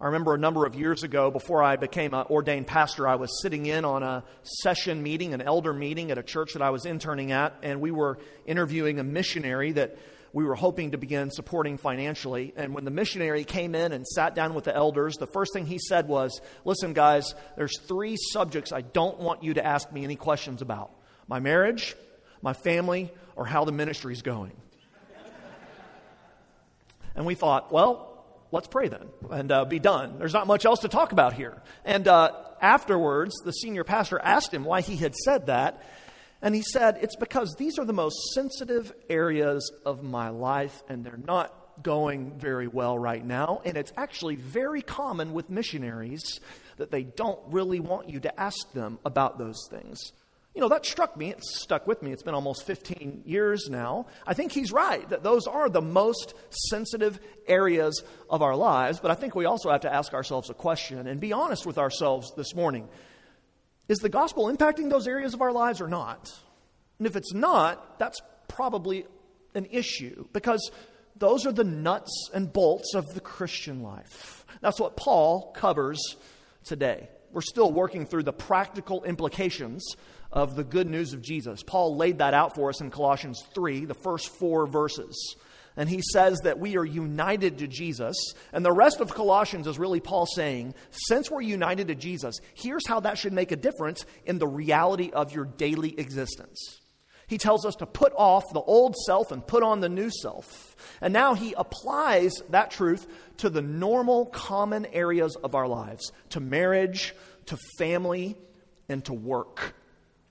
I remember a number of years ago, before I became an ordained pastor, I was sitting in on a session meeting, an elder meeting at a church that I was interning at, and we were interviewing a missionary that we were hoping to begin supporting financially. And when the missionary came in and sat down with the elders, the first thing he said was, Listen, guys, there's three subjects I don't want you to ask me any questions about my marriage, my family, or how the ministry's going. and we thought, well, let's pray then and uh, be done. There's not much else to talk about here. And uh, afterwards, the senior pastor asked him why he had said that. And he said, It's because these are the most sensitive areas of my life, and they're not going very well right now. And it's actually very common with missionaries that they don't really want you to ask them about those things. You know, that struck me. It stuck with me. It's been almost 15 years now. I think he's right that those are the most sensitive areas of our lives. But I think we also have to ask ourselves a question and be honest with ourselves this morning. Is the gospel impacting those areas of our lives or not? And if it's not, that's probably an issue because those are the nuts and bolts of the Christian life. That's what Paul covers today. We're still working through the practical implications of the good news of Jesus. Paul laid that out for us in Colossians 3, the first four verses. And he says that we are united to Jesus. And the rest of Colossians is really Paul saying, since we're united to Jesus, here's how that should make a difference in the reality of your daily existence. He tells us to put off the old self and put on the new self. And now he applies that truth to the normal, common areas of our lives to marriage, to family, and to work.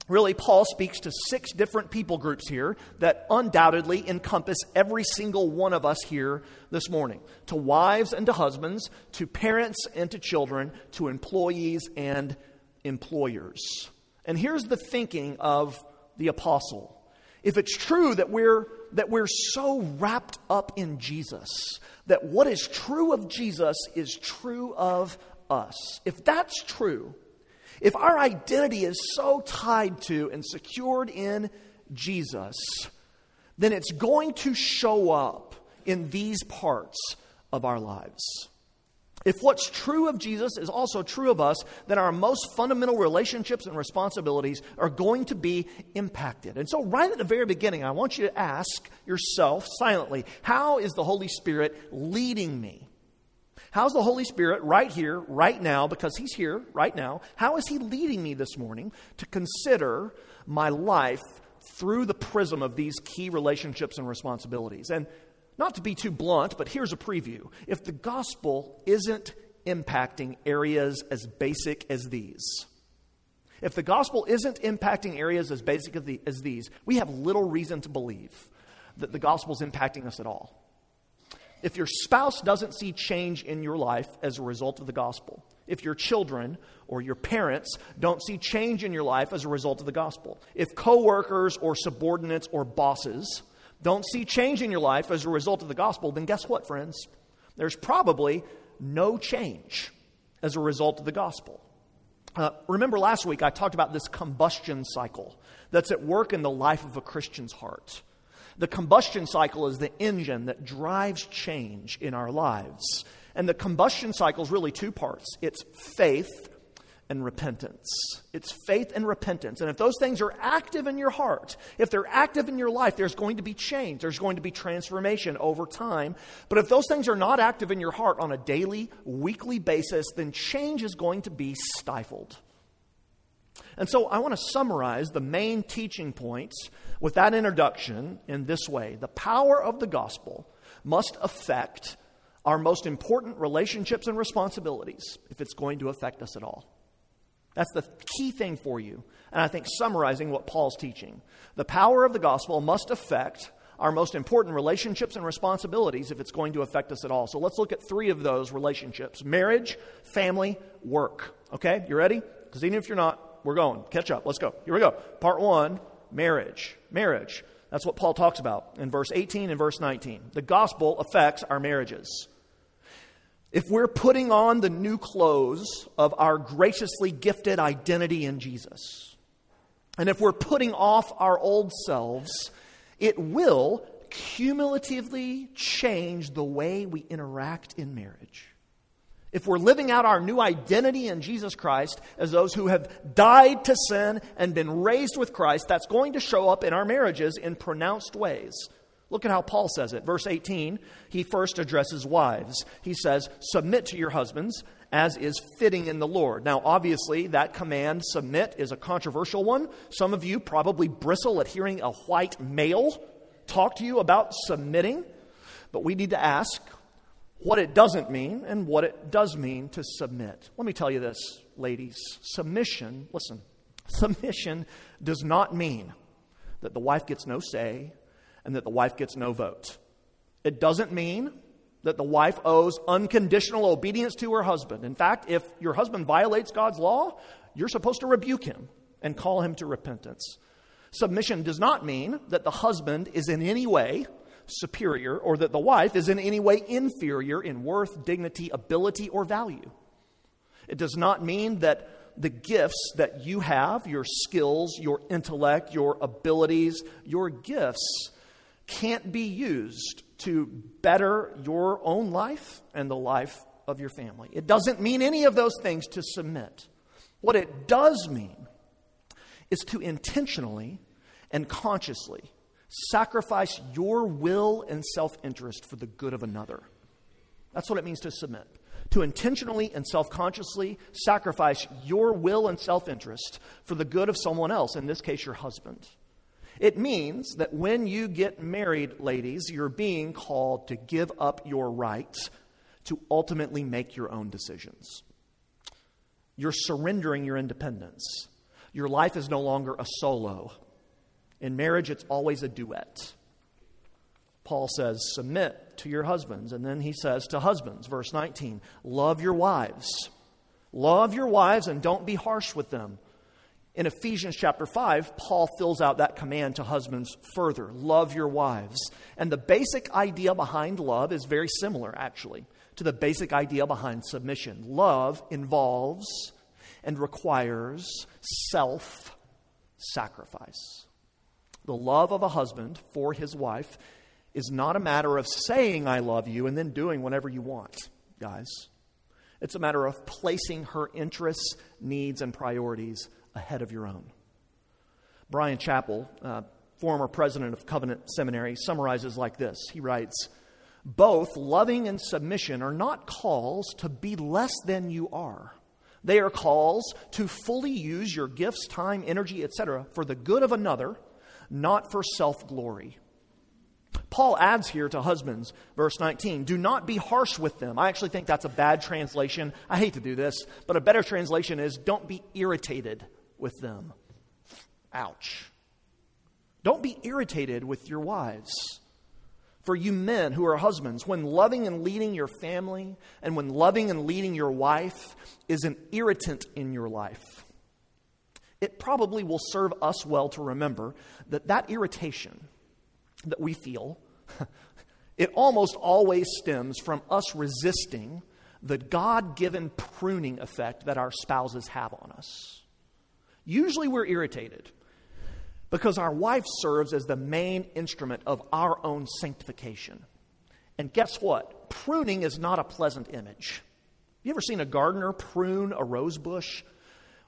Really, Paul speaks to six different people groups here that undoubtedly encompass every single one of us here this morning to wives and to husbands, to parents and to children, to employees and employers. And here's the thinking of the apostle. If it's true that we're, that we're so wrapped up in Jesus, that what is true of Jesus is true of us, if that's true, if our identity is so tied to and secured in Jesus, then it's going to show up in these parts of our lives. If what's true of Jesus is also true of us, then our most fundamental relationships and responsibilities are going to be impacted. And so, right at the very beginning, I want you to ask yourself silently how is the Holy Spirit leading me? How's the Holy Spirit right here, right now, because He's here right now, how is He leading me this morning to consider my life through the prism of these key relationships and responsibilities? And not to be too blunt, but here's a preview. If the gospel isn't impacting areas as basic as these, if the gospel isn't impacting areas as basic as these, we have little reason to believe that the gospel is impacting us at all if your spouse doesn't see change in your life as a result of the gospel, if your children or your parents don't see change in your life as a result of the gospel, if coworkers or subordinates or bosses don't see change in your life as a result of the gospel, then guess what, friends? There's probably no change as a result of the gospel. Uh, remember last week I talked about this combustion cycle that's at work in the life of a Christian's heart. The combustion cycle is the engine that drives change in our lives. And the combustion cycle is really two parts it's faith and repentance. It's faith and repentance. And if those things are active in your heart, if they're active in your life, there's going to be change. There's going to be transformation over time. But if those things are not active in your heart on a daily, weekly basis, then change is going to be stifled. And so I want to summarize the main teaching points with that introduction in this way The power of the gospel must affect our most important relationships and responsibilities if it's going to affect us at all. That's the key thing for you. And I think summarizing what Paul's teaching. The power of the gospel must affect our most important relationships and responsibilities if it's going to affect us at all. So let's look at three of those relationships marriage, family, work. Okay, you ready? Because even if you're not, we're going. Catch up. Let's go. Here we go. Part one marriage. Marriage. That's what Paul talks about in verse 18 and verse 19. The gospel affects our marriages. If we're putting on the new clothes of our graciously gifted identity in Jesus, and if we're putting off our old selves, it will cumulatively change the way we interact in marriage. If we're living out our new identity in Jesus Christ as those who have died to sin and been raised with Christ, that's going to show up in our marriages in pronounced ways. Look at how Paul says it. Verse 18, he first addresses wives. He says, Submit to your husbands as is fitting in the Lord. Now, obviously, that command, submit, is a controversial one. Some of you probably bristle at hearing a white male talk to you about submitting. But we need to ask what it doesn't mean and what it does mean to submit. Let me tell you this, ladies. Submission, listen, submission does not mean that the wife gets no say and that the wife gets no vote. It doesn't mean that the wife owes unconditional obedience to her husband. In fact, if your husband violates God's law, you're supposed to rebuke him and call him to repentance. Submission does not mean that the husband is in any way superior or that the wife is in any way inferior in worth, dignity, ability, or value. It does not mean that the gifts that you have, your skills, your intellect, your abilities, your gifts, can't be used to better your own life and the life of your family. It doesn't mean any of those things to submit. What it does mean is to intentionally and consciously sacrifice your will and self interest for the good of another. That's what it means to submit. To intentionally and self consciously sacrifice your will and self interest for the good of someone else, in this case, your husband. It means that when you get married, ladies, you're being called to give up your rights to ultimately make your own decisions. You're surrendering your independence. Your life is no longer a solo, in marriage, it's always a duet. Paul says, Submit to your husbands. And then he says to husbands, verse 19, Love your wives. Love your wives and don't be harsh with them. In Ephesians chapter 5, Paul fills out that command to husbands further love your wives. And the basic idea behind love is very similar, actually, to the basic idea behind submission. Love involves and requires self sacrifice. The love of a husband for his wife is not a matter of saying, I love you, and then doing whatever you want, guys. It's a matter of placing her interests, needs, and priorities ahead of your own. Bryan Chapell, uh, former president of Covenant Seminary, summarizes like this He writes, Both loving and submission are not calls to be less than you are. They are calls to fully use your gifts, time, energy, etc., for the good of another not for self glory. Paul adds here to husbands, verse 19, do not be harsh with them. I actually think that's a bad translation. I hate to do this, but a better translation is don't be irritated with them. Ouch. Don't be irritated with your wives. For you men who are husbands, when loving and leading your family and when loving and leading your wife is an irritant in your life, it probably will serve us well to remember that that irritation that we feel, it almost always stems from us resisting the God given pruning effect that our spouses have on us. Usually we're irritated because our wife serves as the main instrument of our own sanctification. And guess what? Pruning is not a pleasant image. You ever seen a gardener prune a rose bush?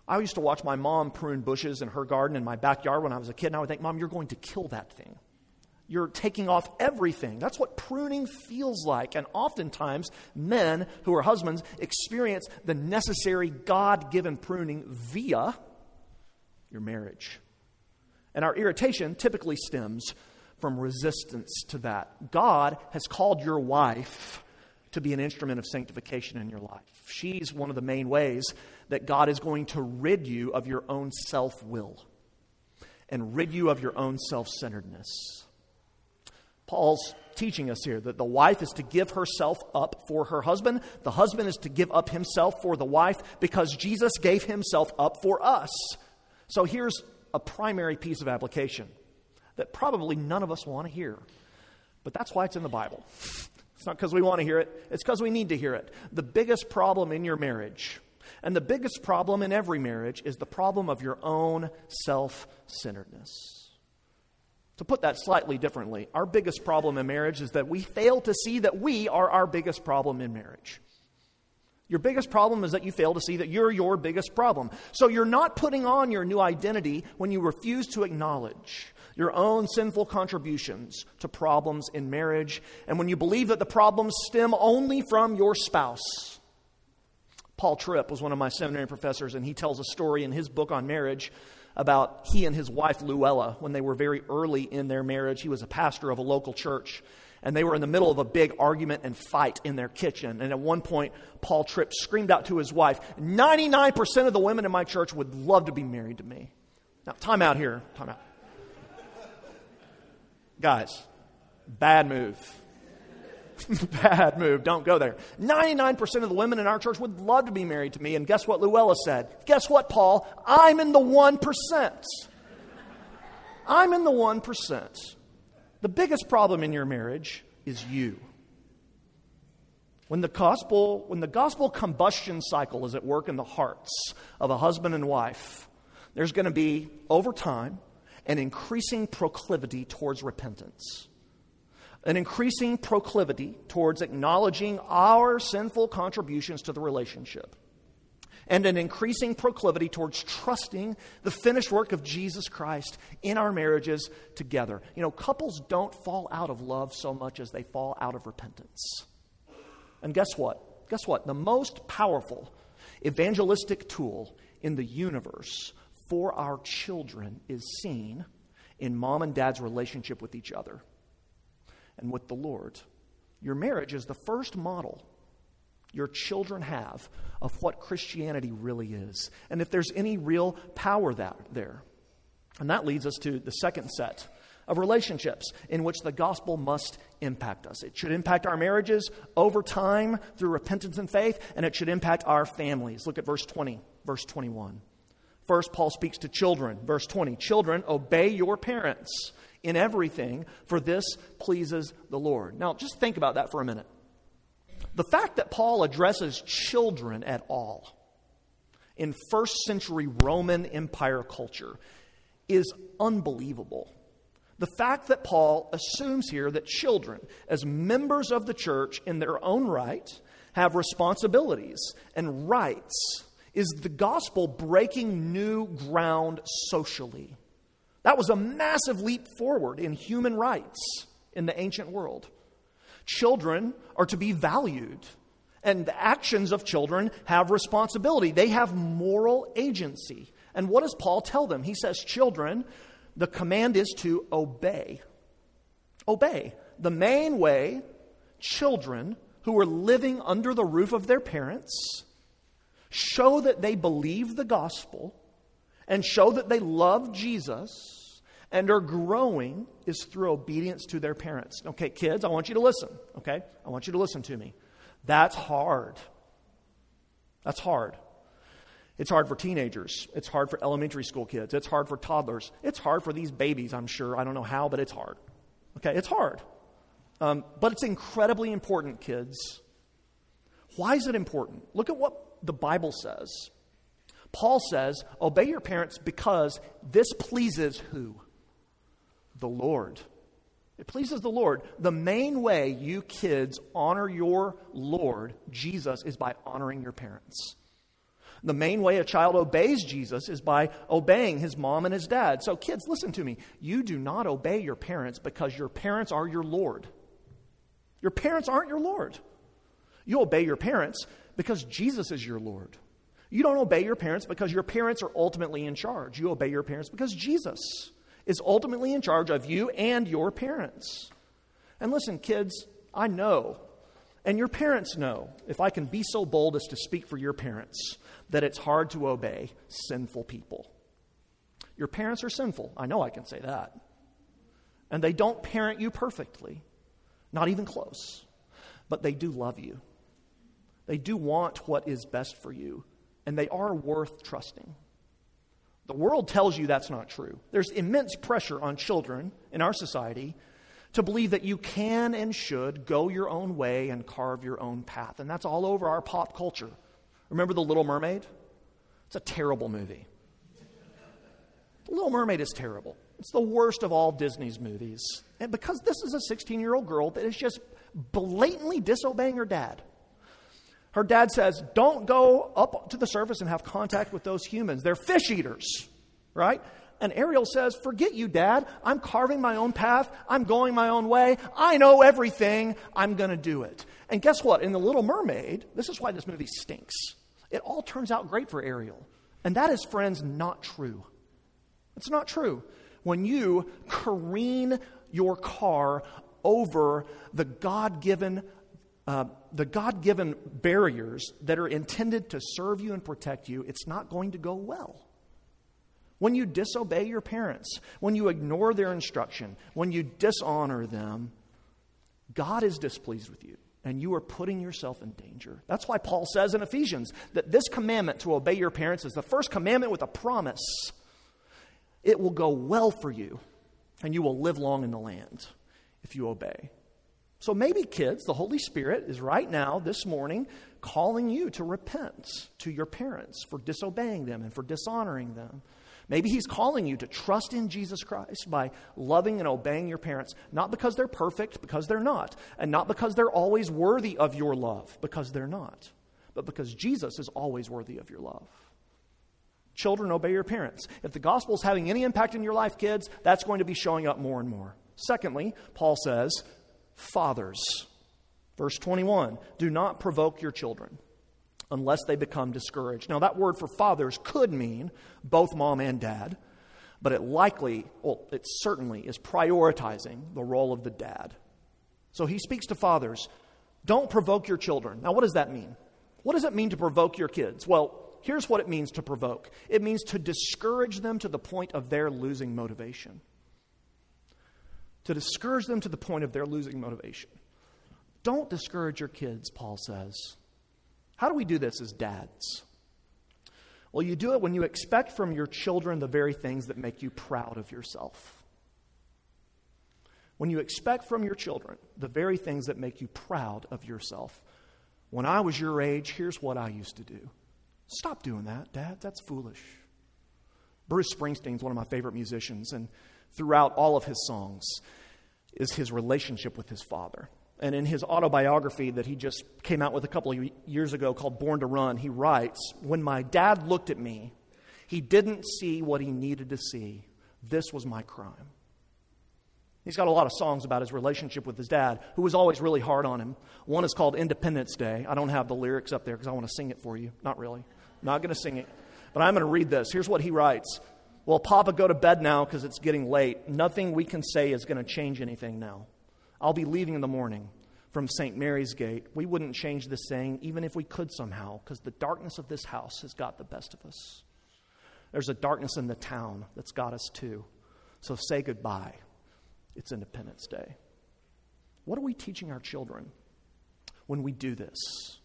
I used to watch my mom prune bushes in her garden in my backyard when I was a kid, and I would think, Mom, you're going to kill that thing. You're taking off everything. That's what pruning feels like. And oftentimes, men who are husbands experience the necessary God given pruning via your marriage. And our irritation typically stems from resistance to that. God has called your wife to be an instrument of sanctification in your life. She's one of the main ways that God is going to rid you of your own self will and rid you of your own self centeredness. Paul's teaching us here that the wife is to give herself up for her husband, the husband is to give up himself for the wife because Jesus gave himself up for us. So here's a primary piece of application that probably none of us want to hear, but that's why it's in the Bible. It's not because we want to hear it, it's because we need to hear it. The biggest problem in your marriage, and the biggest problem in every marriage, is the problem of your own self centeredness. To put that slightly differently, our biggest problem in marriage is that we fail to see that we are our biggest problem in marriage. Your biggest problem is that you fail to see that you're your biggest problem. So you're not putting on your new identity when you refuse to acknowledge your own sinful contributions to problems in marriage and when you believe that the problems stem only from your spouse. Paul Tripp was one of my seminary professors, and he tells a story in his book on marriage about he and his wife Luella when they were very early in their marriage. He was a pastor of a local church, and they were in the middle of a big argument and fight in their kitchen. And at one point, Paul Tripp screamed out to his wife, 99% of the women in my church would love to be married to me. Now, time out here. Time out. Guys, bad move. Bad move. Don't go there. 99% of the women in our church would love to be married to me. And guess what Luella said? Guess what, Paul? I'm in the 1%. I'm in the 1%. The biggest problem in your marriage is you. When the gospel, when the gospel combustion cycle is at work in the hearts of a husband and wife, there's going to be, over time, an increasing proclivity towards repentance an increasing proclivity towards acknowledging our sinful contributions to the relationship, and an increasing proclivity towards trusting the finished work of Jesus Christ in our marriages together. You know, couples don't fall out of love so much as they fall out of repentance. And guess what? Guess what? The most powerful evangelistic tool in the universe for our children is seen in mom and dad's relationship with each other and with the Lord. Your marriage is the first model your children have of what Christianity really is, and if there's any real power that, there. And that leads us to the second set of relationships in which the gospel must impact us. It should impact our marriages over time through repentance and faith, and it should impact our families. Look at verse 20, verse 21. First, Paul speaks to children. Verse 20 Children, obey your parents in everything, for this pleases the Lord. Now, just think about that for a minute. The fact that Paul addresses children at all in first century Roman Empire culture is unbelievable. The fact that Paul assumes here that children, as members of the church in their own right, have responsibilities and rights is the gospel breaking new ground socially. That was a massive leap forward in human rights in the ancient world. Children are to be valued, and the actions of children have responsibility. They have moral agency. And what does Paul tell them? He says, Children, the command is to obey. Obey. The main way children who are living under the roof of their parents show that they believe the gospel and show that they love Jesus and are growing is through obedience to their parents. Okay, kids, I want you to listen. Okay? I want you to listen to me. That's hard. That's hard. It's hard for teenagers. It's hard for elementary school kids. It's hard for toddlers. It's hard for these babies, I'm sure. I don't know how, but it's hard. Okay, it's hard. Um, but it's incredibly important, kids. Why is it important? Look at what the Bible says. Paul says, Obey your parents because this pleases who? The Lord. It pleases the Lord. The main way you kids honor your Lord, Jesus, is by honoring your parents. The main way a child obeys Jesus is by obeying his mom and his dad. So, kids, listen to me. You do not obey your parents because your parents are your Lord. Your parents aren't your Lord. You obey your parents because Jesus is your Lord. You don't obey your parents because your parents are ultimately in charge. You obey your parents because Jesus is ultimately in charge of you and your parents. And listen, kids, I know, and your parents know, if I can be so bold as to speak for your parents, that it's hard to obey sinful people. Your parents are sinful. I know I can say that. And they don't parent you perfectly, not even close. But they do love you. They do want what is best for you, and they are worth trusting. The world tells you that's not true. There's immense pressure on children in our society to believe that you can and should go your own way and carve your own path. And that's all over our pop culture. Remember The Little Mermaid? It's a terrible movie. The Little Mermaid is terrible. It's the worst of all Disney's movies. And because this is a 16 year old girl that is just blatantly disobeying her dad. Her dad says, Don't go up to the surface and have contact with those humans. They're fish eaters, right? And Ariel says, Forget you, Dad. I'm carving my own path. I'm going my own way. I know everything. I'm going to do it. And guess what? In The Little Mermaid, this is why this movie stinks. It all turns out great for Ariel. And that is, friends, not true. It's not true. When you careen your car over the God given uh, the God given barriers that are intended to serve you and protect you, it's not going to go well. When you disobey your parents, when you ignore their instruction, when you dishonor them, God is displeased with you and you are putting yourself in danger. That's why Paul says in Ephesians that this commandment to obey your parents is the first commandment with a promise. It will go well for you and you will live long in the land if you obey. So maybe, kids, the Holy Spirit is right now, this morning, calling you to repent to your parents for disobeying them and for dishonoring them. Maybe He's calling you to trust in Jesus Christ by loving and obeying your parents, not because they're perfect, because they're not, and not because they're always worthy of your love, because they're not, but because Jesus is always worthy of your love. Children, obey your parents. If the gospel is having any impact in your life, kids, that's going to be showing up more and more. Secondly, Paul says, fathers. Verse 21 Do not provoke your children unless they become discouraged. Now, that word for fathers could mean both mom and dad, but it likely, well, it certainly is prioritizing the role of the dad. So he speaks to fathers don't provoke your children. Now, what does that mean? What does it mean to provoke your kids? Well, here's what it means to provoke it means to discourage them to the point of their losing motivation. To discourage them to the point of their losing motivation. Don't discourage your kids, Paul says. How do we do this as dads? Well, you do it when you expect from your children the very things that make you proud of yourself. When you expect from your children the very things that make you proud of yourself. When I was your age, here's what I used to do. Stop doing that, Dad. That's foolish. Bruce Springsteen's one of my favorite musicians, and throughout all of his songs is his relationship with his father. And in his autobiography that he just came out with a couple of years ago called Born to Run, he writes When my dad looked at me, he didn't see what he needed to see. This was my crime. He's got a lot of songs about his relationship with his dad, who was always really hard on him. One is called Independence Day. I don't have the lyrics up there because I want to sing it for you. Not really. Not going to sing it. But I'm going to read this. Here's what he writes Well, Papa, go to bed now because it's getting late. Nothing we can say is going to change anything now. I'll be leaving in the morning from St. Mary's Gate. We wouldn't change this saying even if we could somehow, because the darkness of this house has got the best of us. There's a darkness in the town that's got us too. So say goodbye. It's Independence Day. What are we teaching our children when we do this?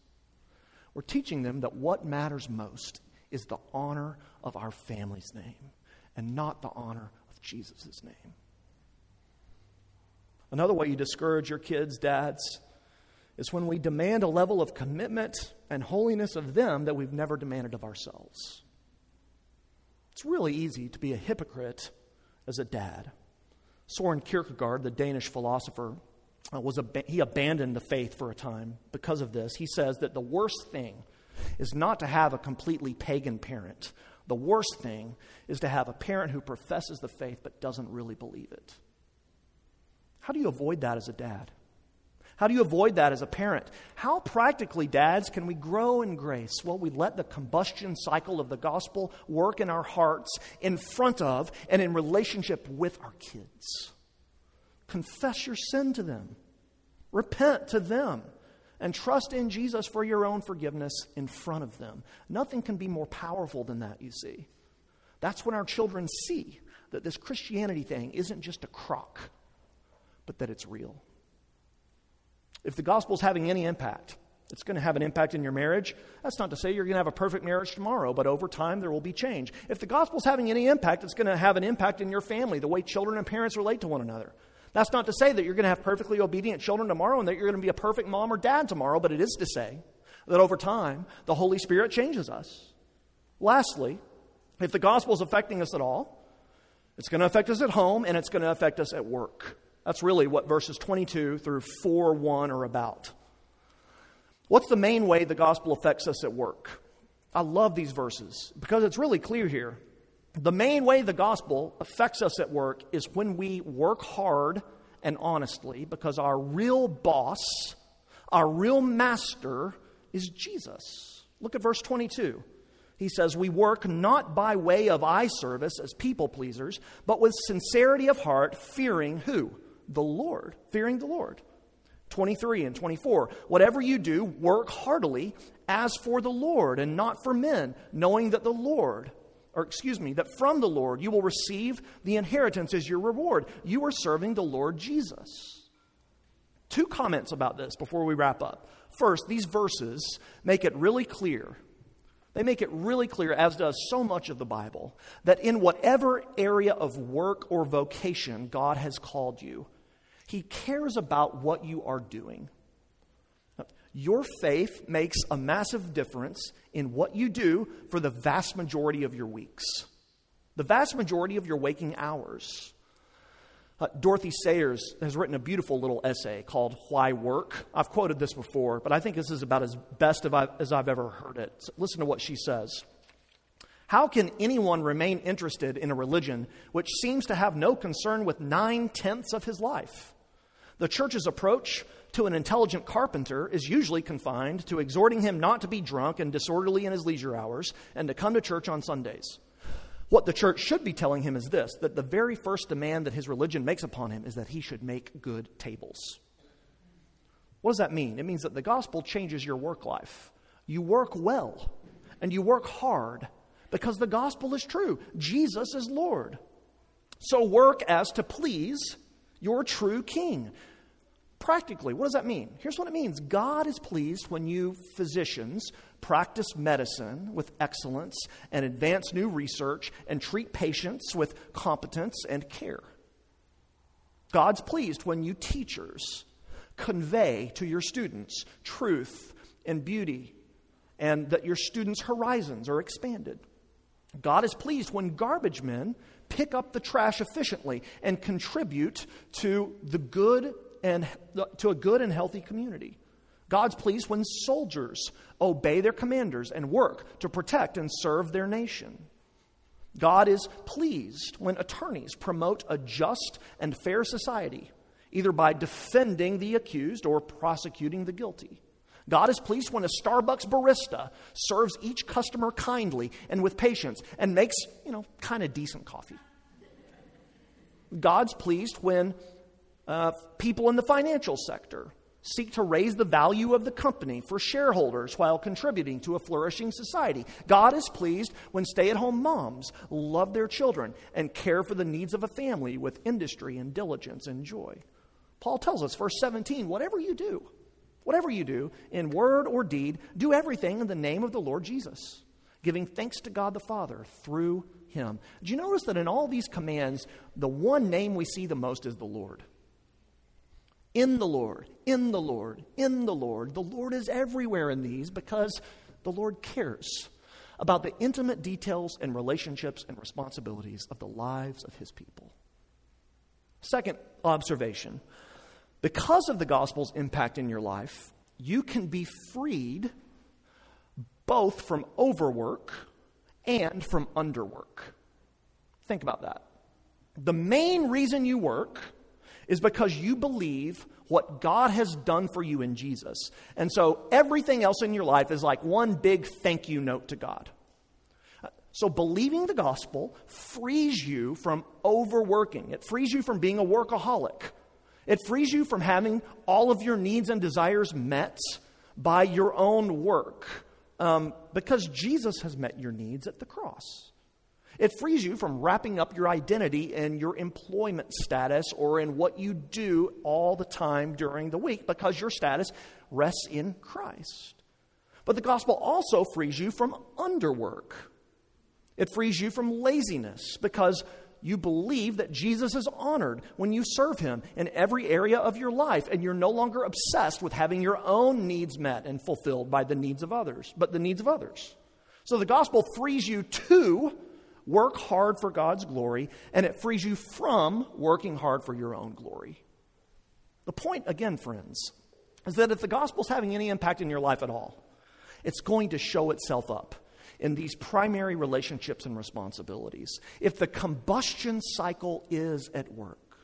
We're teaching them that what matters most is the honor of our family's name and not the honor of Jesus' name. Another way you discourage your kids, dads, is when we demand a level of commitment and holiness of them that we've never demanded of ourselves. It's really easy to be a hypocrite as a dad. Soren Kierkegaard, the Danish philosopher, uh, was ab- he abandoned the faith for a time because of this. He says that the worst thing is not to have a completely pagan parent. The worst thing is to have a parent who professes the faith but doesn't really believe it. How do you avoid that as a dad? How do you avoid that as a parent? How practically, dads, can we grow in grace? Well, we let the combustion cycle of the gospel work in our hearts in front of and in relationship with our kids. Confess your sin to them, repent to them, and trust in Jesus for your own forgiveness in front of them. Nothing can be more powerful than that, you see. That's when our children see that this Christianity thing isn't just a crock, but that it's real. If the gospel is having any impact, it's going to have an impact in your marriage. That's not to say you're going to have a perfect marriage tomorrow, but over time there will be change. If the gospel is having any impact, it's going to have an impact in your family, the way children and parents relate to one another. That's not to say that you're going to have perfectly obedient children tomorrow and that you're going to be a perfect mom or dad tomorrow, but it is to say that over time the Holy Spirit changes us. Lastly, if the gospel is affecting us at all, it's going to affect us at home and it's going to affect us at work. That's really what verses 22 through 4 1 are about. What's the main way the gospel affects us at work? I love these verses because it's really clear here. The main way the gospel affects us at work is when we work hard and honestly because our real boss, our real master is Jesus. Look at verse 22. He says, We work not by way of eye service as people pleasers, but with sincerity of heart, fearing who? the Lord, fearing the Lord. 23 and 24. Whatever you do, work heartily as for the Lord and not for men, knowing that the Lord, or excuse me, that from the Lord you will receive the inheritance as your reward. You are serving the Lord Jesus. Two comments about this before we wrap up. First, these verses make it really clear. They make it really clear, as does so much of the Bible, that in whatever area of work or vocation God has called you, he cares about what you are doing. Your faith makes a massive difference in what you do for the vast majority of your weeks, the vast majority of your waking hours. Uh, Dorothy Sayers has written a beautiful little essay called Why Work. I've quoted this before, but I think this is about as best I, as I've ever heard it. So listen to what she says. How can anyone remain interested in a religion which seems to have no concern with nine tenths of his life? The church's approach to an intelligent carpenter is usually confined to exhorting him not to be drunk and disorderly in his leisure hours and to come to church on Sundays. What the church should be telling him is this that the very first demand that his religion makes upon him is that he should make good tables. What does that mean? It means that the gospel changes your work life. You work well and you work hard because the gospel is true. Jesus is Lord. So work as to please your true king. Practically, what does that mean? Here's what it means God is pleased when you physicians practice medicine with excellence and advance new research and treat patients with competence and care. God's pleased when you teachers convey to your students truth and beauty and that your students' horizons are expanded. God is pleased when garbage men pick up the trash efficiently and contribute to the good and to a good and healthy community. God's pleased when soldiers obey their commanders and work to protect and serve their nation. God is pleased when attorneys promote a just and fair society, either by defending the accused or prosecuting the guilty. God is pleased when a Starbucks barista serves each customer kindly and with patience and makes, you know, kind of decent coffee. God's pleased when uh, people in the financial sector seek to raise the value of the company for shareholders while contributing to a flourishing society. God is pleased when stay at home moms love their children and care for the needs of a family with industry and diligence and joy. Paul tells us, verse 17, whatever you do, Whatever you do, in word or deed, do everything in the name of the Lord Jesus, giving thanks to God the Father through him. Do you notice that in all these commands, the one name we see the most is the Lord? In the Lord, in the Lord, in the Lord. The Lord is everywhere in these because the Lord cares about the intimate details and relationships and responsibilities of the lives of his people. Second observation because of the gospel's impact in your life, you can be freed both from overwork and from underwork. Think about that. The main reason you work is because you believe what God has done for you in Jesus. And so everything else in your life is like one big thank you note to God. So believing the gospel frees you from overworking, it frees you from being a workaholic. It frees you from having all of your needs and desires met by your own work um, because Jesus has met your needs at the cross. It frees you from wrapping up your identity in your employment status or in what you do all the time during the week because your status rests in Christ. But the gospel also frees you from underwork. It frees you from laziness because you believe that Jesus is honored when you serve him in every area of your life, and you're no longer obsessed with having your own needs met and fulfilled by the needs of others, but the needs of others. So the gospel frees you to work hard for God's glory, and it frees you from working hard for your own glory. The point, again, friends, is that if the gospel is having any impact in your life at all, it's going to show itself up in these primary relationships and responsibilities. If the combustion cycle is at work,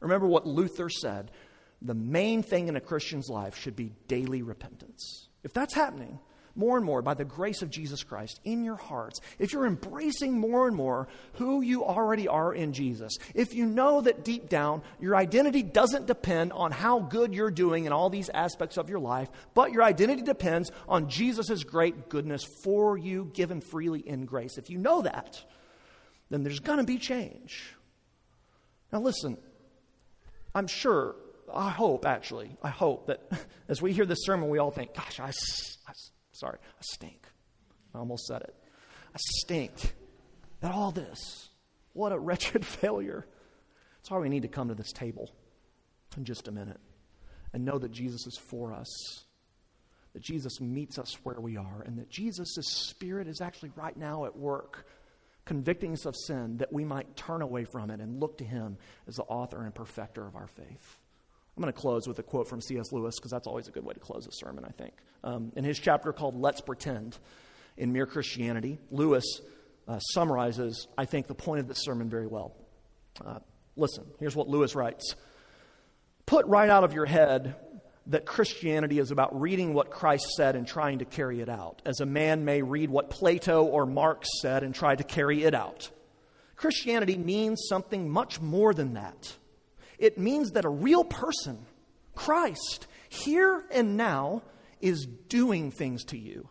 remember what Luther said the main thing in a Christian's life should be daily repentance. If that's happening, more and more by the grace of Jesus Christ in your hearts, if you're embracing more and more who you already are in Jesus, if you know that deep down your identity doesn't depend on how good you're doing in all these aspects of your life, but your identity depends on Jesus' great goodness for you given freely in grace, if you know that, then there's going to be change. Now, listen, I'm sure I hope, actually, I hope that as we hear this sermon, we all think, gosh, I, Sorry, I stink. I almost said it. I stink at all this. What a wretched failure. That's why we need to come to this table in just a minute and know that Jesus is for us, that Jesus meets us where we are, and that Jesus' Spirit is actually right now at work convicting us of sin that we might turn away from it and look to Him as the author and perfecter of our faith. I'm going to close with a quote from C.S. Lewis because that's always a good way to close a sermon, I think. Um, in his chapter called Let's Pretend in Mere Christianity, Lewis uh, summarizes, I think, the point of this sermon very well. Uh, listen, here's what Lewis writes Put right out of your head that Christianity is about reading what Christ said and trying to carry it out, as a man may read what Plato or Marx said and try to carry it out. Christianity means something much more than that. It means that a real person, Christ, here and now, is doing things to you.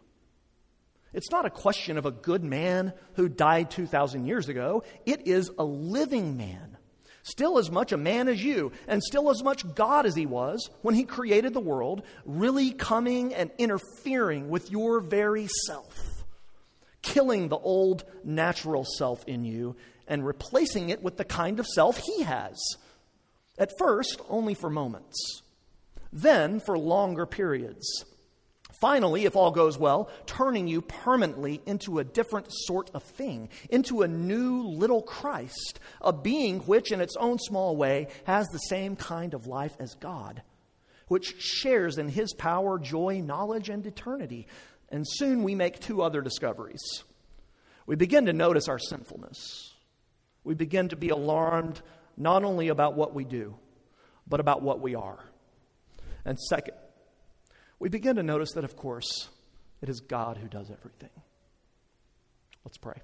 It's not a question of a good man who died 2,000 years ago. It is a living man, still as much a man as you, and still as much God as he was when he created the world, really coming and interfering with your very self, killing the old natural self in you and replacing it with the kind of self he has at first, only for moments, then for longer periods. Finally, if all goes well, turning you permanently into a different sort of thing, into a new little Christ, a being which, in its own small way, has the same kind of life as God, which shares in his power, joy, knowledge, and eternity. And soon we make two other discoveries. We begin to notice our sinfulness. We begin to be alarmed not only about what we do, but about what we are. And second, we begin to notice that, of course, it is God who does everything. Let's pray.